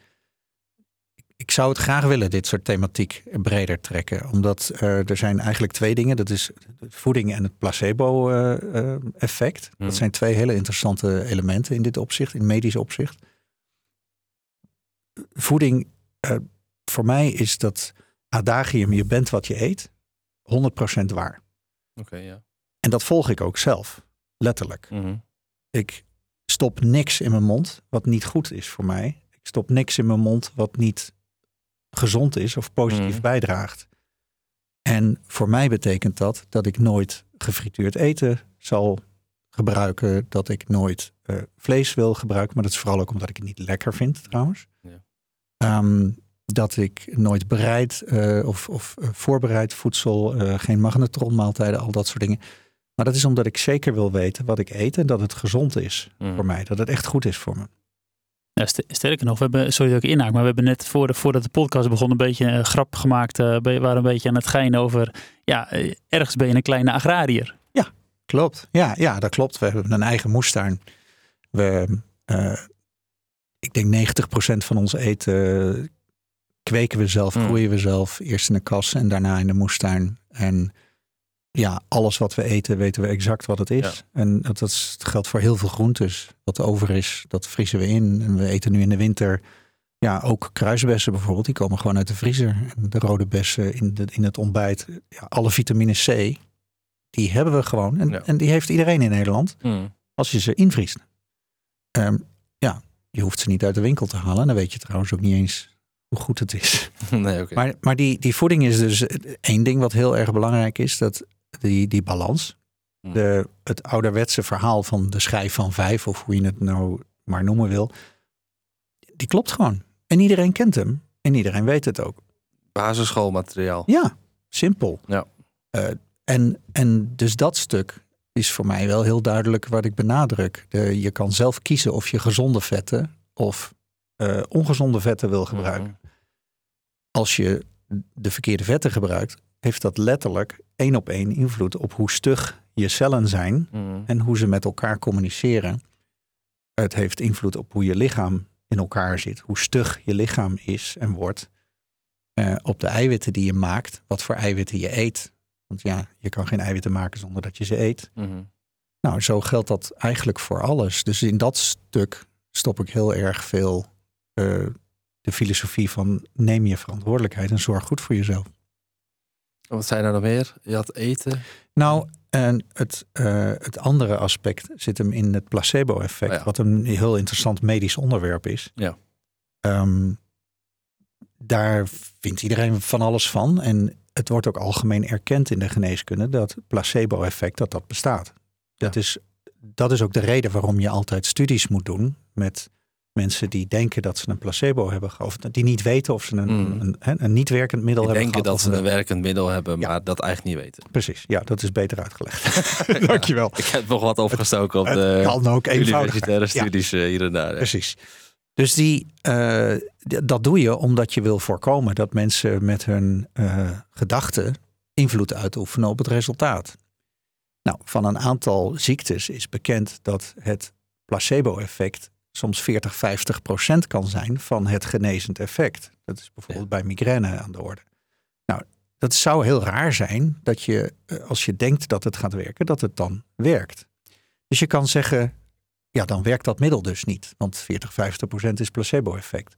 Ik zou het graag willen, dit soort thematiek breder trekken. Omdat eh, er zijn eigenlijk twee dingen. Dat is voeding en het placebo-effect. Mhm. Dat zijn twee hele interessante elementen in dit opzicht, in medisch opzicht voeding, eh, voor mij is dat adagium, je bent wat je eet, 100% waar. Oké, ja. En dat volg ik ook zelf, letterlijk. Mhm. Ik stop niks in mijn mond wat niet goed is voor mij. Ik stop niks in mijn mond wat niet gezond is of positief Mhm. bijdraagt. En voor mij betekent dat dat ik nooit gefrituurd eten zal gebruiken, dat ik nooit eh, vlees wil gebruiken, maar dat is vooral ook omdat ik het niet lekker vind trouwens. Ja. Ehm, dat ik nooit bereid eh, of, of eh, voorbereid voedsel, eh, geen magnetronmaaltijden, al dat soort dingen. Maar dat is omdat ik zeker wil weten wat ik eet en dat het gezond is Mhm. voor mij. Dat het echt goed is voor me. Ja, st- sterker nog, we hebben, sorry dat ik inhaak, maar we hebben net voor de, voordat de podcast begon een beetje een grap gemaakt. eh, we waren een beetje aan het geinen over, ja, ergens ben je een kleine agrariër. Klopt. Ja, ja, dat klopt. We hebben een eigen moestuin. We, eh, ik denk 90% van ons eten kweken we zelf, Mm. groeien we zelf. Eerst in de kas en daarna in de moestuin. En ja, alles wat we eten weten we exact wat het is. En dat, dat geldt voor heel veel groentes. Wat over is, dat vriezen we in. En we eten nu in de winter ja, ook kruisbessen bijvoorbeeld. Die komen gewoon uit de vriezer. En de rode bessen in, de, in het ontbijt. Ja, alle vitamine C, die hebben we gewoon. En, Ja. en die heeft iedereen in Nederland Mhm. als je ze invriest. Ehm, ja, je hoeft ze niet uit de winkel te halen. En dan weet je trouwens ook niet eens hoe goed het is. Nee. Maar, maar die, die voeding is dus één ding wat heel erg belangrijk is. Dat die, die balans. Hmm. De, het ouderwetse verhaal van de schijf van vijf. Of hoe je het nou maar noemen wil. Die klopt gewoon. En iedereen kent hem. En iedereen weet het ook. Basisschoolmateriaal. Ja, simpel. Ja. Eh, en, en dus dat stuk is voor mij wel heel duidelijk wat ik benadruk. De, je kan zelf kiezen of je gezonde vetten of eh, ongezonde vetten wil gebruiken. Als je de verkeerde vetten gebruikt, heeft dat letterlijk één op één invloed op hoe stug je cellen zijn Mhm. en hoe ze met elkaar communiceren. Het heeft invloed op hoe je lichaam in elkaar zit, hoe stug je lichaam is en wordt. Eh, op de eiwitten die je maakt, wat voor eiwitten je eet. Want ja, je kan geen eiwitten maken zonder dat je ze eet. Mhm. Nou, zo geldt dat eigenlijk voor alles. Dus in dat stuk stop ik heel erg veel eh, de filosofie van neem je verantwoordelijkheid en zorg goed voor jezelf. Wat zijn er nog meer? Je had eten. Nou, en het, eh, het andere aspect zit hem in het placebo-effect, Oh ja. wat een heel interessant medisch onderwerp is. Ja. Ehm, daar vindt iedereen van alles van. En het wordt ook algemeen erkend in de geneeskunde dat placebo-effect dat dat bestaat. Dat, is, dat is ook de reden waarom je altijd studies moet doen met mensen die denken dat ze een placebo hebben gehad. Of die niet weten of ze een, Mm. een, een, een niet werkend middel Die hebben denken gehad. dat ze een werkend middel hebben, Ja. maar dat eigenlijk niet weten. Precies, ja, dat is beter uitgelegd. Dankjewel. Ik heb nog wat opgestoken op Het de kan ook universitaire Ja. studies eh, hier en daar. hè. Precies. Dus die, eh, dat doe je omdat je wil voorkomen dat mensen met hun eh, gedachten invloed uitoefenen op het resultaat. Nou, van een aantal ziektes is bekend dat het placebo-effect soms 40, 50 procent kan zijn van het genezend effect. Dat is bijvoorbeeld bij migraine aan de orde. Nou, dat zou heel raar zijn dat je, eh, als je denkt dat het gaat werken, dat het dan werkt. Dus je kan zeggen, ja, dan werkt dat middel dus niet, want 40, 50 procent is placebo-effect.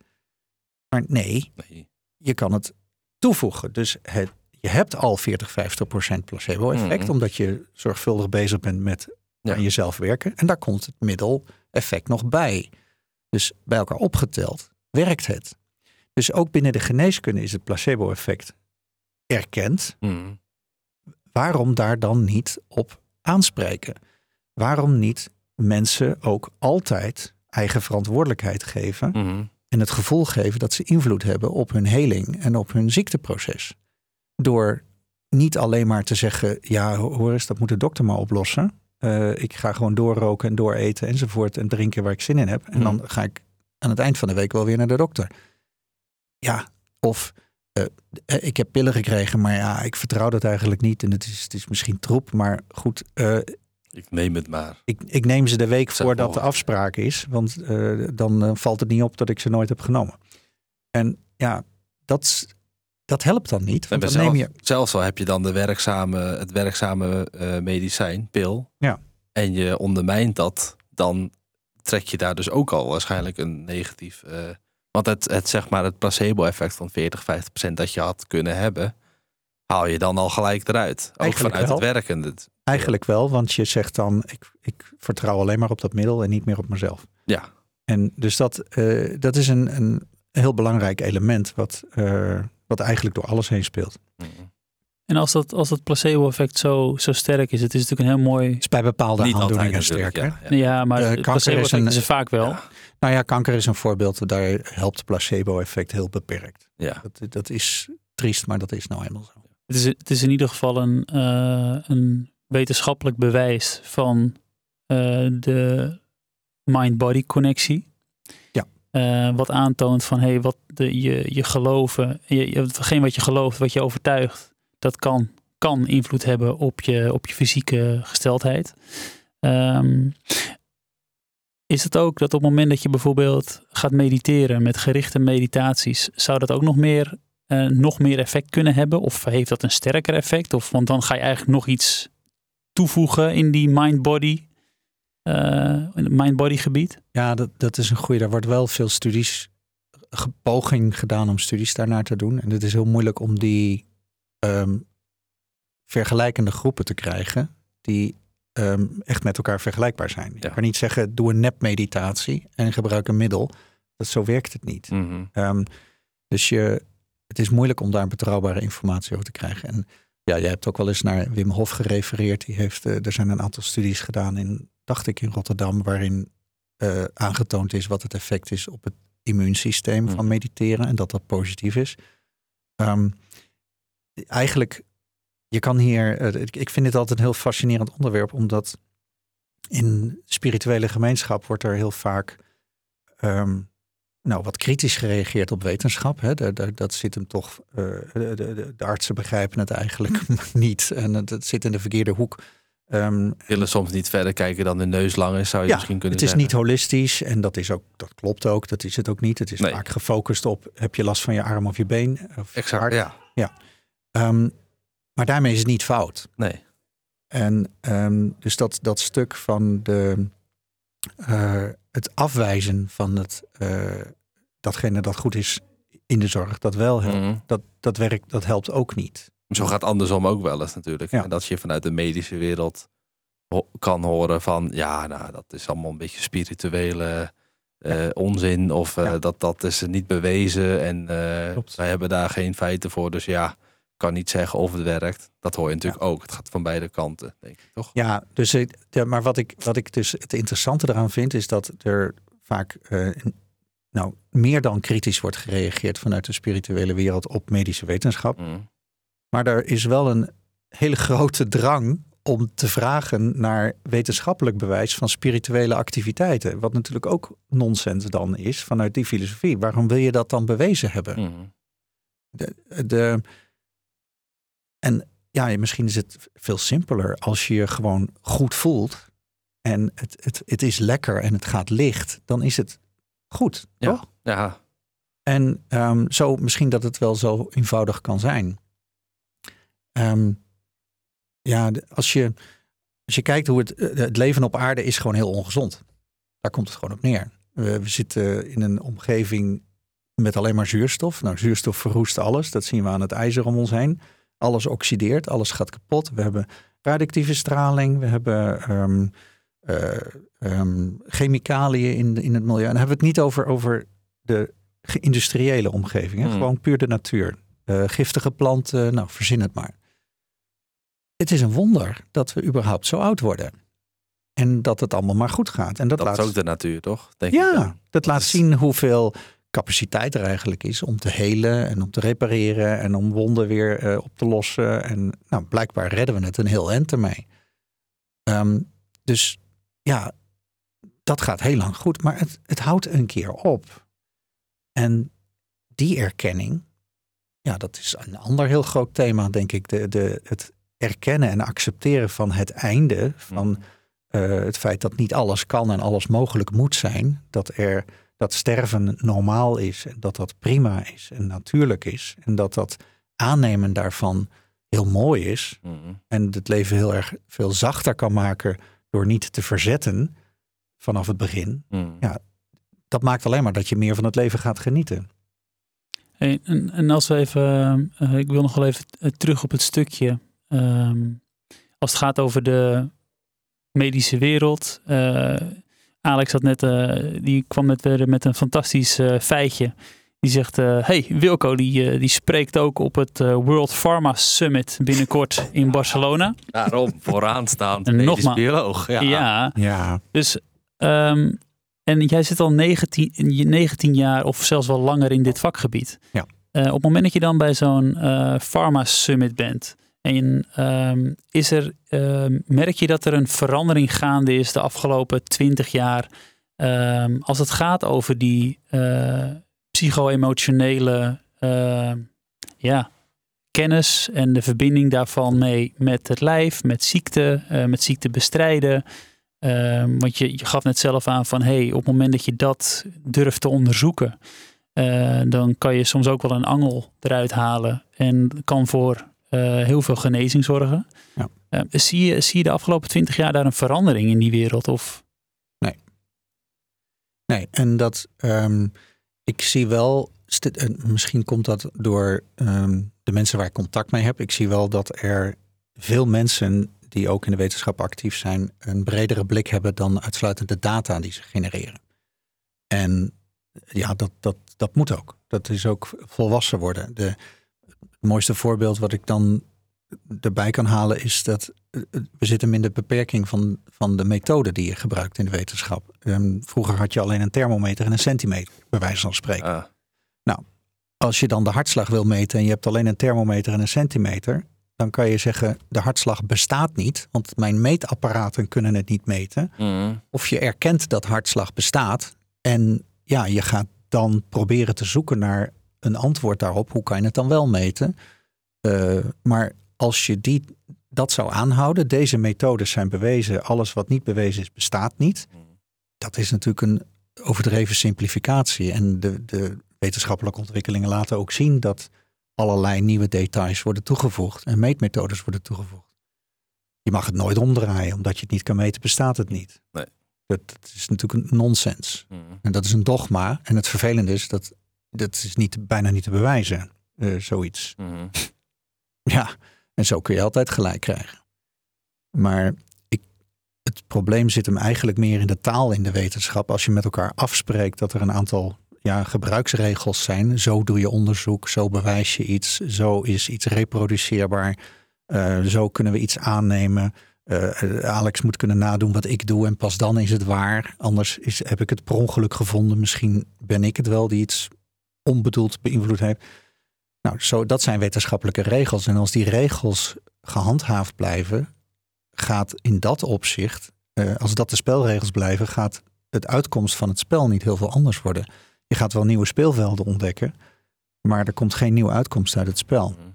Maar nee, Nee. je kan het toevoegen. Dus het, je hebt al 40, 50 procent placebo-effect, Mhm. omdat je zorgvuldig bezig bent met Ja. aan jezelf werken. En daar komt het middel-effect nog bij. Dus bij elkaar opgeteld werkt het. Dus ook binnen de geneeskunde is het placebo-effect erkend. Mhm. Waarom daar dan niet op aanspreken? Waarom niet mensen ook altijd eigen verantwoordelijkheid geven Mhm. en het gevoel geven dat ze invloed hebben op hun heling en op hun ziekteproces? Door niet alleen maar te zeggen: ja, ho- hoor eens, dat moet de dokter maar oplossen. Eh, ik ga gewoon doorroken en dooreten enzovoort en drinken waar ik zin in heb. En dan ga ik aan het eind van de week wel weer naar de dokter. Ja, of eh, eh, ik heb pillen gekregen, maar ja, ik vertrouw dat eigenlijk niet. En het is, het is misschien troep, maar goed, Ik neem het maar. ik, ik neem ze de week voordat de afspraak is, want dan valt het niet op dat ik ze nooit heb genomen. En ja, dat, is- dat helpt dan niet. Want dan neem je, zelfs al heb je dan de werkzame, het werkzame eh, medicijn, pil. Ja. En je ondermijnt dat, dan trek je daar dus ook al waarschijnlijk een negatief. eh, want het, het, zeg maar, het placebo-effect van 40, 50 procent dat je had kunnen hebben, haal je dan al gelijk eruit. Ook Eigenlijk vanuit het werkende. eigenlijk wel, want je zegt dan, ik, ik vertrouw alleen maar op dat middel en niet meer op mezelf. Ja. En dus dat, eh, dat is een, een heel belangrijk element wat, wat eigenlijk door alles heen speelt. En als dat, als dat placebo-effect zo, zo sterk is, het is natuurlijk een heel mooi... is bij bepaalde Niet altijd aandoeningen sterker. ja, ja. Ja, maar het kanker placebo-effect is er vaak wel. Ja. Nou ja, kanker is een voorbeeld, daar helpt placebo-effect heel beperkt. Ja. Dat, dat is triest, maar dat is nou eenmaal zo. Het is, het is in ieder geval een, eh, een wetenschappelijk bewijs van eh, de mind-body connectie. Eh, wat aantoont van hey, wat de, je, je geloven, je, wat je gelooft, wat je overtuigt, dat kan, kan invloed hebben op je, op je fysieke gesteldheid. Ehm, is het ook dat op het moment dat je bijvoorbeeld gaat mediteren met gerichte meditaties, zou dat ook nog meer eh, nog meer effect kunnen hebben? Of heeft dat een sterker effect? Of, want dan ga je eigenlijk nog iets toevoegen in die mind-body, in het mind-body gebied. Ja, dat, dat is een goede. Daar wordt wel veel studies, poging gedaan om studies daarnaar te doen. En het is heel moeilijk om die ehm, vergelijkende groepen te krijgen die ehm, echt met elkaar vergelijkbaar zijn. Je Ja. kan niet zeggen, doe een nepmeditatie en gebruik een middel. Dat, zo werkt het niet. Mhm. Ehm, dus je, het is moeilijk om daar betrouwbare informatie over te krijgen. En ja, jij hebt ook wel eens naar Wim Hof gerefereerd. Die heeft, eh, er zijn een aantal studies gedaan in, dacht ik, in Rotterdam, waarin eh, aangetoond is wat het effect is op het immuunsysteem van Mhm. mediteren en dat dat positief is. Ehm, eigenlijk, je kan hier, eh, ik, vind dit altijd een heel fascinerend onderwerp, omdat in spirituele gemeenschap wordt er heel vaak ehm, nou, wat kritisch gereageerd op wetenschap. Hè. Daar, daar- dat zit hem toch. eh, de, de, de artsen begrijpen het eigenlijk niet. En het zit in de verkeerde hoek. Ehm, Willen soms niet verder kijken dan de neus lang is, zou je ja, misschien kunnen het is zeggen. niet holistisch en dat, is ook, dat klopt ook. Dat is het ook niet. Het is Nee. vaak gefocust op: heb je last van je arm of je been? Of Exact, hart? ja. Ehm, maar daarmee is het niet fout. Nee. En ehm, dus dat, dat stuk van de, eh, het afwijzen van het, eh, datgene dat goed is in de zorg, dat wel helpt. Mhm. Dat, dat werkt, dat helpt ook niet. Zo gaat andersom ook wel eens natuurlijk. Ja. En dat je vanuit de medische wereld ho- kan horen van... ja, nou, dat is allemaal een beetje spirituele eh, onzin... of eh, Ja. dat, dat is niet bewezen en Klopt. wij hebben daar geen feiten voor. Dus ja, ik kan niet zeggen of het werkt. Dat hoor je natuurlijk ook. Het gaat van beide kanten, denk ik, toch? Ja, dus, ja, maar wat ik, wat ik dus het interessante eraan vind, is dat er vaak nou, meer dan kritisch wordt gereageerd vanuit de spirituele wereld op medische wetenschap. Mhm. Maar er is wel een hele grote drang om te vragen naar wetenschappelijk bewijs van spirituele activiteiten. Wat natuurlijk ook nonsens dan is vanuit die filosofie. Waarom wil je dat dan bewezen hebben? Mhm. De, de, en ja, misschien is het veel simpeler als je je gewoon goed voelt. En het, het, het is lekker en het gaat licht. Dan is het goed, Ja. toch? Ja, En ehm, zo misschien dat het wel zo eenvoudig kan zijn. Ehm, ja, als je, als je kijkt hoe het, eh, het leven op aarde is gewoon heel ongezond. Daar komt het gewoon op neer. We, we zitten in een omgeving met alleen maar zuurstof. Nou, zuurstof verroest alles. Dat zien we aan het ijzer om ons heen. Alles oxideert, alles gaat kapot. We hebben radioactieve straling. We hebben ehm, eh, ehm, chemicaliën in, in het milieu. En dan hebben we het niet over, over de industriële omgeving. Hè? Hmm. Gewoon puur de natuur. Eh, giftige planten, nou verzin het maar. Het is een wonder dat we überhaupt zo oud worden. En dat het allemaal maar goed gaat. En dat, dat laat, is ook de natuur, toch? Denk ik ja, dat laat is- zien hoeveel capaciteit er eigenlijk is om te helen en om te repareren en om wonden weer eh, op te lossen. En nou, blijkbaar redden we het een heel eind ermee. Ehm, dus ja, dat gaat heel lang goed, maar het, het houdt een keer op. En die erkenning, ja, dat is een ander heel groot thema, denk ik. De, de, het erkennen en accepteren van het einde, van eh, het feit dat niet alles kan en alles mogelijk moet zijn. Dat, er, dat sterven normaal is en dat dat prima is en natuurlijk is. En dat dat aannemen daarvan heel mooi is. Mhm. En het leven heel erg veel zachter kan maken door niet te verzetten vanaf het begin. Mhm. Ja. Dat maakt alleen maar dat je meer van het leven gaat genieten. Hey, en, en als we even, eh, ik wil nog wel even eh, terug op het stukje. Ehm, als het gaat over de medische wereld. eh, Alex had net, eh, die kwam met, weer met een fantastisch eh, feitje. Die zegt, eh, hey Wilco, die, eh, die spreekt ook op het eh, World Pharma Summit binnenkort in Barcelona. Daarom, vooraanstaand En medisch nogmaals- bioloog. Ja. ja Ja, Dus, ehm, en jij zit al 19, je 19 jaar of zelfs wel langer in dit vakgebied. Ja. Eh, op het moment dat je dan bij zo'n eh Pharma Summit bent, en ehm, is er, ehm, merk je dat er een verandering gaande is de afgelopen 20 jaar ehm, als het gaat over die eh, psycho-emotionele ja, kennis en de verbinding daarvan mee met het lijf, met ziekte, eh, met ziekte bestrijden. Want je, je gaf net zelf aan van hey, op het moment dat je dat durft te onderzoeken, eh, dan kan je soms ook wel een angel eruit halen en kan voor eh, heel veel genezing zorgen. Ja. Eh, zie, je, zie je de afgelopen twintig jaar daar een verandering in die wereld? Of Nee, en dat ehm, ik zie wel, misschien komt dat door ehm, de mensen waar ik contact mee heb. Ik zie wel dat er veel mensen die ook in de wetenschap actief zijn, een bredere blik hebben dan uitsluitend de data die ze genereren. En ja, dat, dat, dat moet ook. Dat is ook volwassen worden. De, het mooiste voorbeeld wat ik dan erbij kan halen is dat eh, we zitten in de beperking van, van de methode die je gebruikt in de wetenschap. Ehm, vroeger had je alleen een thermometer en een centimeter, bij wijze van spreken. Ah, Als je dan de hartslag wil meten en je hebt alleen een thermometer en een centimeter, dan kan je zeggen de hartslag bestaat niet, want mijn meetapparaten kunnen het niet meten. mhm. Of je erkent dat hartslag bestaat en ja, je gaat dan proberen te zoeken naar een antwoord daarop. Hoe kan je het dan wel meten? Eh, maar als je die, dat zou aanhouden, deze methodes zijn bewezen, alles wat niet bewezen is, bestaat niet. Dat is natuurlijk een overdreven simplificatie. En de, de wetenschappelijke ontwikkelingen laten ook zien dat allerlei nieuwe details worden toegevoegd en meetmethodes worden toegevoegd. Je mag het nooit omdraaien, omdat je het niet kan meten, bestaat het niet. Nee. Dat, dat is natuurlijk een nonsens. Mhm. En dat is een dogma. En het vervelende is dat dat is niet, bijna niet te bewijzen, eh, zoiets. Mhm. Ja, en zo kun je altijd gelijk krijgen. Maar ik, het probleem zit hem eigenlijk meer in de taal in de wetenschap. Als je met elkaar afspreekt dat er een aantal ja, gebruiksregels zijn. Zo doe je onderzoek, zo bewijs je iets, zo is iets reproduceerbaar. eh, zo kunnen we iets aannemen. Eh, Alex moet kunnen nadoen wat ik doe en pas dan is het waar. Anders is, heb ik het per ongeluk gevonden. Misschien ben ik het wel die iets onbedoeld beïnvloed heeft. Nou, zo, dat zijn wetenschappelijke regels. En als die regels gehandhaafd blijven, gaat in dat opzicht, eh, als dat de spelregels blijven, gaat het uitkomst van het spel niet heel veel anders worden. Je gaat wel nieuwe speelvelden ontdekken, maar er komt geen nieuwe uitkomst uit het spel. Mhm.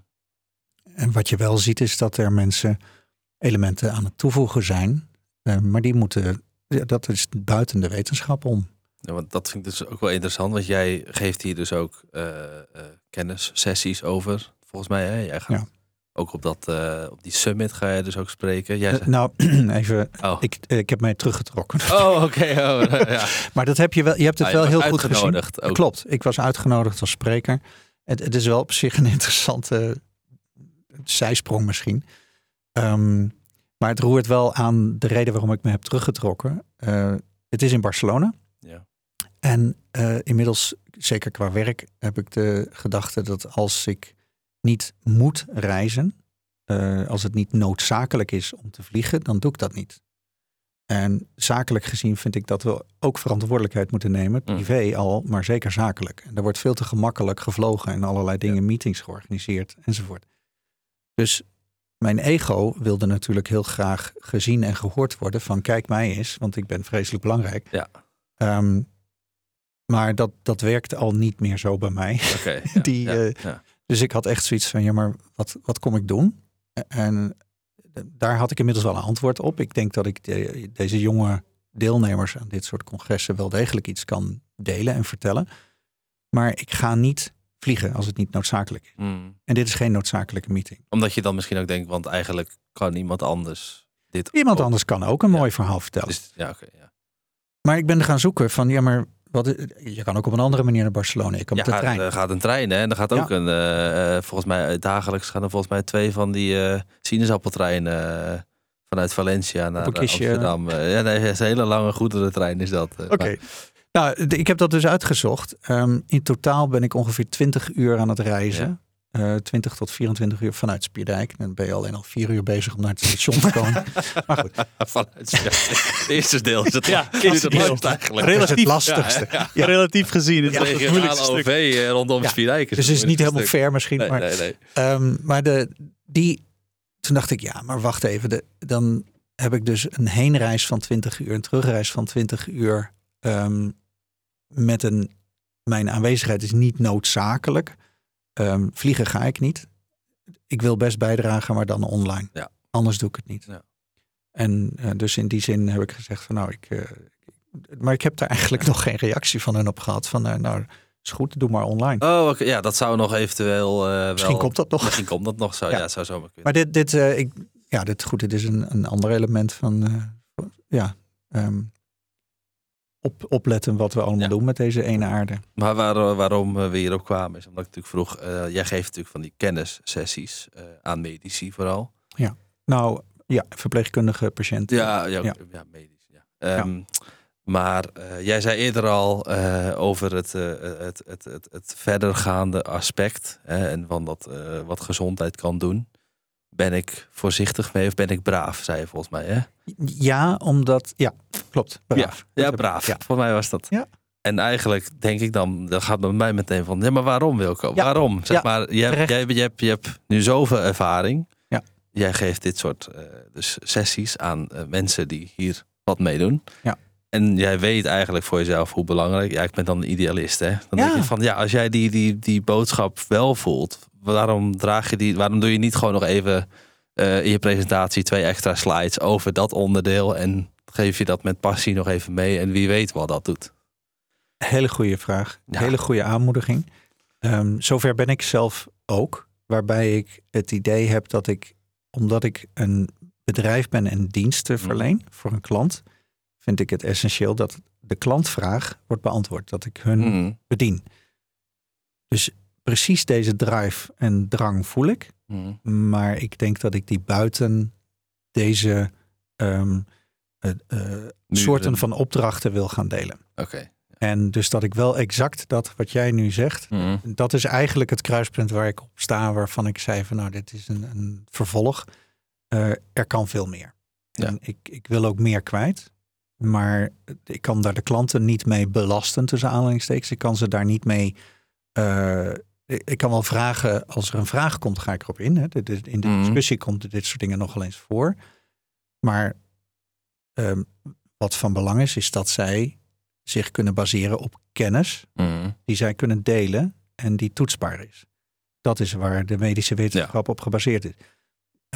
en wat je wel ziet is dat er mensen elementen aan het toevoegen zijn. eh, maar die moeten, ja, dat is buiten de wetenschap om. Ja, want dat vind ik dus ook wel interessant, want jij geeft hier dus ook eh eh, kennissessies over. Volgens mij, hè? Jij gaat Ja. ook op, dat, eh, op die summit ga je dus ook spreken. Jij zegt- nou, even, oh. ik, ik heb mij teruggetrokken. oh, oké. Oh, ja. Maar dat heb je wel, je hebt het Ah, je wel heel goed gezien. ook. Klopt, ik was uitgenodigd als spreker. Het, het is wel op zich een interessante zijsprong misschien. Ehm, maar het roert wel aan de reden waarom ik me heb teruggetrokken. Het is in Barcelona. En eh, inmiddels, zeker qua werk, heb ik de gedachte dat als ik niet moet reizen, eh, als het niet noodzakelijk is om te vliegen, dan doe ik dat niet. En zakelijk gezien vind ik dat we ook verantwoordelijkheid moeten nemen. Mm. Privé al, maar zeker zakelijk. En er wordt veel te gemakkelijk gevlogen en allerlei dingen, meetings georganiseerd enzovoort. Dus mijn ego wilde natuurlijk heel graag gezien en gehoord worden van kijk mij eens, want ik ben vreselijk belangrijk. Ja. Ehm, maar dat, dat werkte al niet meer zo bij mij. Ja, Die, ja, eh, ja. Dus ik had echt zoiets van, ja, maar wat, wat kom ik doen? En daar had ik inmiddels wel een antwoord op. Ik denk dat ik de- deze jonge deelnemers aan dit soort congressen wel degelijk iets kan delen en vertellen. Maar ik ga niet vliegen als het niet noodzakelijk is. Mm. En dit is geen noodzakelijke meeting. Omdat je dan misschien ook denkt, want eigenlijk kan niemand anders dit Iemand ook. anders kan ook een mooi verhaal vertellen. Dus, ja, ja. Maar ik ben er gaan zoeken van, ja, maar wat, je kan ook op een andere manier naar Barcelona. Je kan Ja, met de trein. er gaat een trein hè? en er gaat Ja. ook een, eh, eh, volgens mij eh, dagelijks gaan er volgens mij twee van die eh sinaasappeltreinen eh, vanuit Valencia naar eh, Amsterdam. Eh, ja, nee, is een hele lange goederentrein is dat. eh. Oké. Nou, ik heb dat dus uitgezocht. Ehm, in totaal ben ik ongeveer 20 uur aan het reizen. Eh 20 tot 24 uur vanuit Spierdijk. Dan ben je alleen al vier uur bezig om naar het station te komen. maar goed, Vanuit, ja, het eerste deel is het, Ja, eerste het deel. langst eigenlijk. is het relatief- lastigste. Ja, Ja. Relatief gezien. Het Het is het regionale moeilijkste OV stuk. eh, rondom Ja. Spierdijk. Dus het is niet helemaal fair misschien. Nee, maar nee, nee. Ehm, maar de, die, toen dacht ik, ja, maar wacht even. De, dan heb ik dus een heenreis van 20 uur, een terugreis van 20 uur. ehm, met een, mijn aanwezigheid is niet noodzakelijk. Ehm, vliegen ga ik niet. Ik wil best bijdragen, maar dan online. Ja. Anders doe ik het niet. Ja. En eh, dus in die zin heb ik gezegd van nou, ik. eh, maar ik heb daar eigenlijk nog geen reactie van hen op gehad. Van eh, nou, is goed, doe maar online. Oh, ja, dat zou nog eventueel Misschien wel... komt dat nog. Misschien komt dat nog zo. Ja, zou zomaar kunnen. Maar dit, dit, ik, ja, dit, goed, dit is een, een ander element van, ja, ehm, op, opletten wat we allemaal Ja. doen met deze ene aarde. Maar waar, waarom we hierop kwamen is omdat ik natuurlijk vroeg, eh, jij geeft natuurlijk van die kennissessies eh, aan medici vooral. Nou, ja, verpleegkundige patiënten. Ja, ja, Ja. ja. medisch. Ja. Ehm, Maar eh, jij zei eerder al eh, over het, eh, het, het, het, het verdergaande aspect hè, en van dat eh, wat gezondheid kan doen. Ben ik voorzichtig mee of ben ik braaf, zei je volgens mij. Hè? Ja, omdat, ja, klopt. Braaf. Ja, Dat- braaf. Ja. Voor mij was dat. Ja. En eigenlijk denk ik dan, dan gaat bij mij meteen van, ja, maar waarom Wilco? Ja. Waarom? Zeg Ja, maar, je hebt, jij, je, hebt, je hebt nu zoveel ervaring. Ja. Jij geeft dit soort eh, dus sessies aan eh, mensen die hier wat mee doen. Ja. En jij weet eigenlijk voor jezelf hoe belangrijk. Ja, ik ben dan een idealist, hè? Dan Ja. denk je van, ja, als jij die, die, die boodschap wel voelt, waarom draag je die? Waarom doe je niet gewoon nog even eh, in je presentatie twee extra slides over dat onderdeel en geef je dat met passie nog even mee en wie weet wat dat doet. Hele goede vraag. Ja. Hele goede aanmoediging. Ehm, zover ben ik zelf ook. Waarbij ik het idee heb dat ik, omdat ik een bedrijf ben en diensten Mhm. verleen voor een klant, vind ik het essentieel dat de klantvraag wordt beantwoord. Dat ik hun Mm. bedien. Dus precies deze drive en drang voel ik. Mm. Maar ik denk dat ik die buiten deze ehm, eh, eh, soorten van opdrachten wil gaan delen. Oké. En dus dat ik wel exact dat wat jij nu zegt, Mm. dat is eigenlijk het kruispunt waar ik op sta, waarvan ik zei van nou, dit is een, een vervolg. Eh, er kan veel meer. Ja. En ik, ik wil ook meer kwijt. Maar ik kan daar de klanten niet mee belasten tussen aanhalingstekens. Ik kan ze daar niet mee. eh, ik kan wel vragen, als er een vraag komt, ga ik erop in. Hè. In de Mhm. discussie komt dit soort dingen nogal eens voor. Maar ehm, wat van belang is, is dat zij zich kunnen baseren op kennis Mm. die zij kunnen delen en die toetsbaar is. Dat is waar de medische wetenschap op gebaseerd is.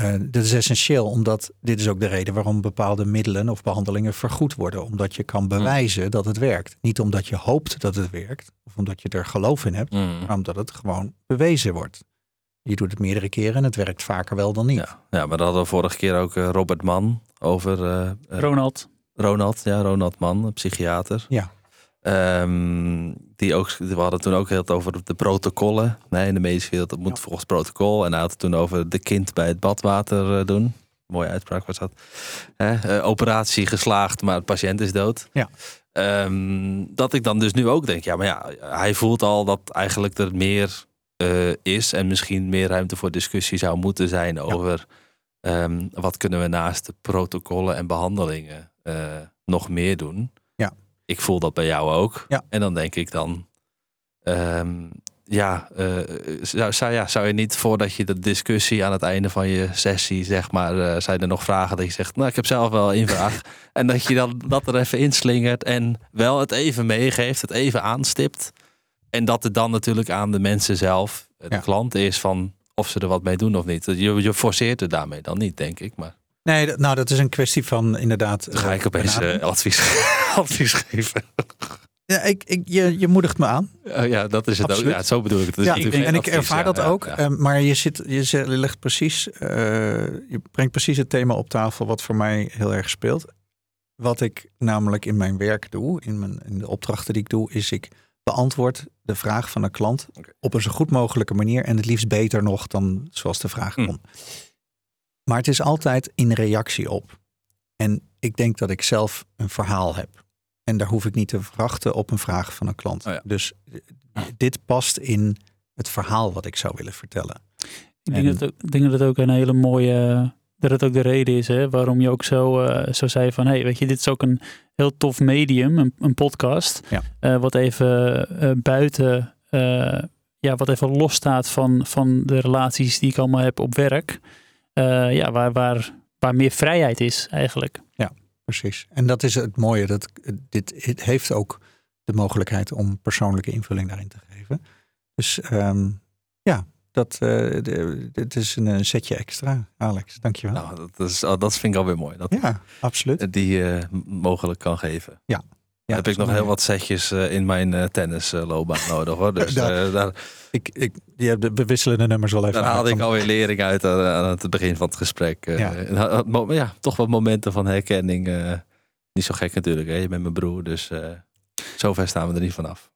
Uh, dat is essentieel, omdat dit is ook de reden waarom bepaalde middelen of behandelingen vergoed worden. Omdat je kan bewijzen dat het werkt. Niet omdat je hoopt dat het werkt, of omdat je er geloof in hebt, Mm. maar omdat het gewoon bewezen wordt. Je doet het meerdere keren en het werkt vaker wel dan niet. Ja, ja, maar dat hadden we vorige keer ook eh, Robert Mann over. eh, eh, Ronald. Ronald, ja, Ronald Mann, een psychiater. Ja. Ehm, die ook, we hadden toen ook heel het over de protocollen. Nee, in de medische wereld, dat moet Ja. volgens protocol. En hij had het toen over de kind bij het badwater eh, doen. Mooie uitspraak was dat. Hè? eh, operatie geslaagd, maar de patiënt is dood. Ja. Ehm, dat ik dan dus nu ook denk, ja, maar ja, hij voelt al dat eigenlijk er meer eh, is. En misschien meer ruimte voor discussie zou moeten zijn over ehm, wat kunnen we naast de protocollen en behandelingen eh, nog meer doen. Ik voel dat bij jou ook. Ja. En dan denk ik dan, ehm, ja, eh, zou, zou, ja, zou je niet voordat je de discussie aan het einde van je sessie, zeg maar, eh zijn er nog vragen dat je zegt, nou, ik heb zelf wel een vraag. en dat je dan dat er even inslingert en wel het even meegeeft, het even aanstipt. En dat het dan natuurlijk aan de mensen zelf, eh, de Ja. klant is van of ze er wat mee doen of niet. Je, je forceert het daarmee dan niet, denk ik. Maar Nee, dat- nou dat is een kwestie van inderdaad. dan ga ik eh, opeens benadering. eh, advies, advies geven. ja, ik, ik, je, je moedigt me aan. Oh ja, dat is het Absoluut. ook. Ja, zo bedoel ik het. Ja, natuurlijk en ik ervaar ja, dat ja, ook. ja. eh, maar je, zit, je legt precies, eh, je brengt precies het thema op tafel wat voor mij heel erg speelt. Wat ik namelijk in mijn werk doe, in, mijn, in de opdrachten die ik doe, is ik beantwoord de vraag van een klant op een zo goed mogelijke manier. En het liefst beter nog dan zoals de vraag Hm. komt. Maar het is altijd in reactie op. En ik denk dat ik zelf een verhaal heb. En daar hoef ik niet te wachten op een vraag van een klant. Oh ja. Dus eh, dit past in het verhaal wat ik zou willen vertellen. Ik denk, En- dat, ook- ik denk dat het ook een hele mooie. Dat het ook de reden is hè, waarom je ook zo, eh, zo zei van: hey, weet je, dit is ook een heel tof medium, een, een podcast. Ja. eh, wat even buiten, eh, ja, wat even los staat van, van de relaties die ik allemaal heb op werk. Eh, ja, waar, waar, waar meer vrijheid is eigenlijk. Precies. En dat is het mooie. Dat, eh, dit het heeft ook de mogelijkheid om persoonlijke invulling daarin te geven. Dus ehm, ja, dat, eh, de- dit is een, eh, setje extra, Alex. Dankjewel. Nou, dat, is, dat vind ik alweer mooi. Dat ja, absoluut. die je mogelijk kan geven. Ja, heb dat ik nog heel wat setjes eh, in mijn eh, tennisloopbaan nodig hoor. Dus eh, daar, Ik, ik, die hebben de wisselende nummers wel even. daar haalde ik alweer lering uit aan, aan het begin van het gesprek. Ja. en ja, toch wat momenten van herkenning. niet zo gek natuurlijk, hè? je bent mijn broer, dus zover staan we er niet vanaf.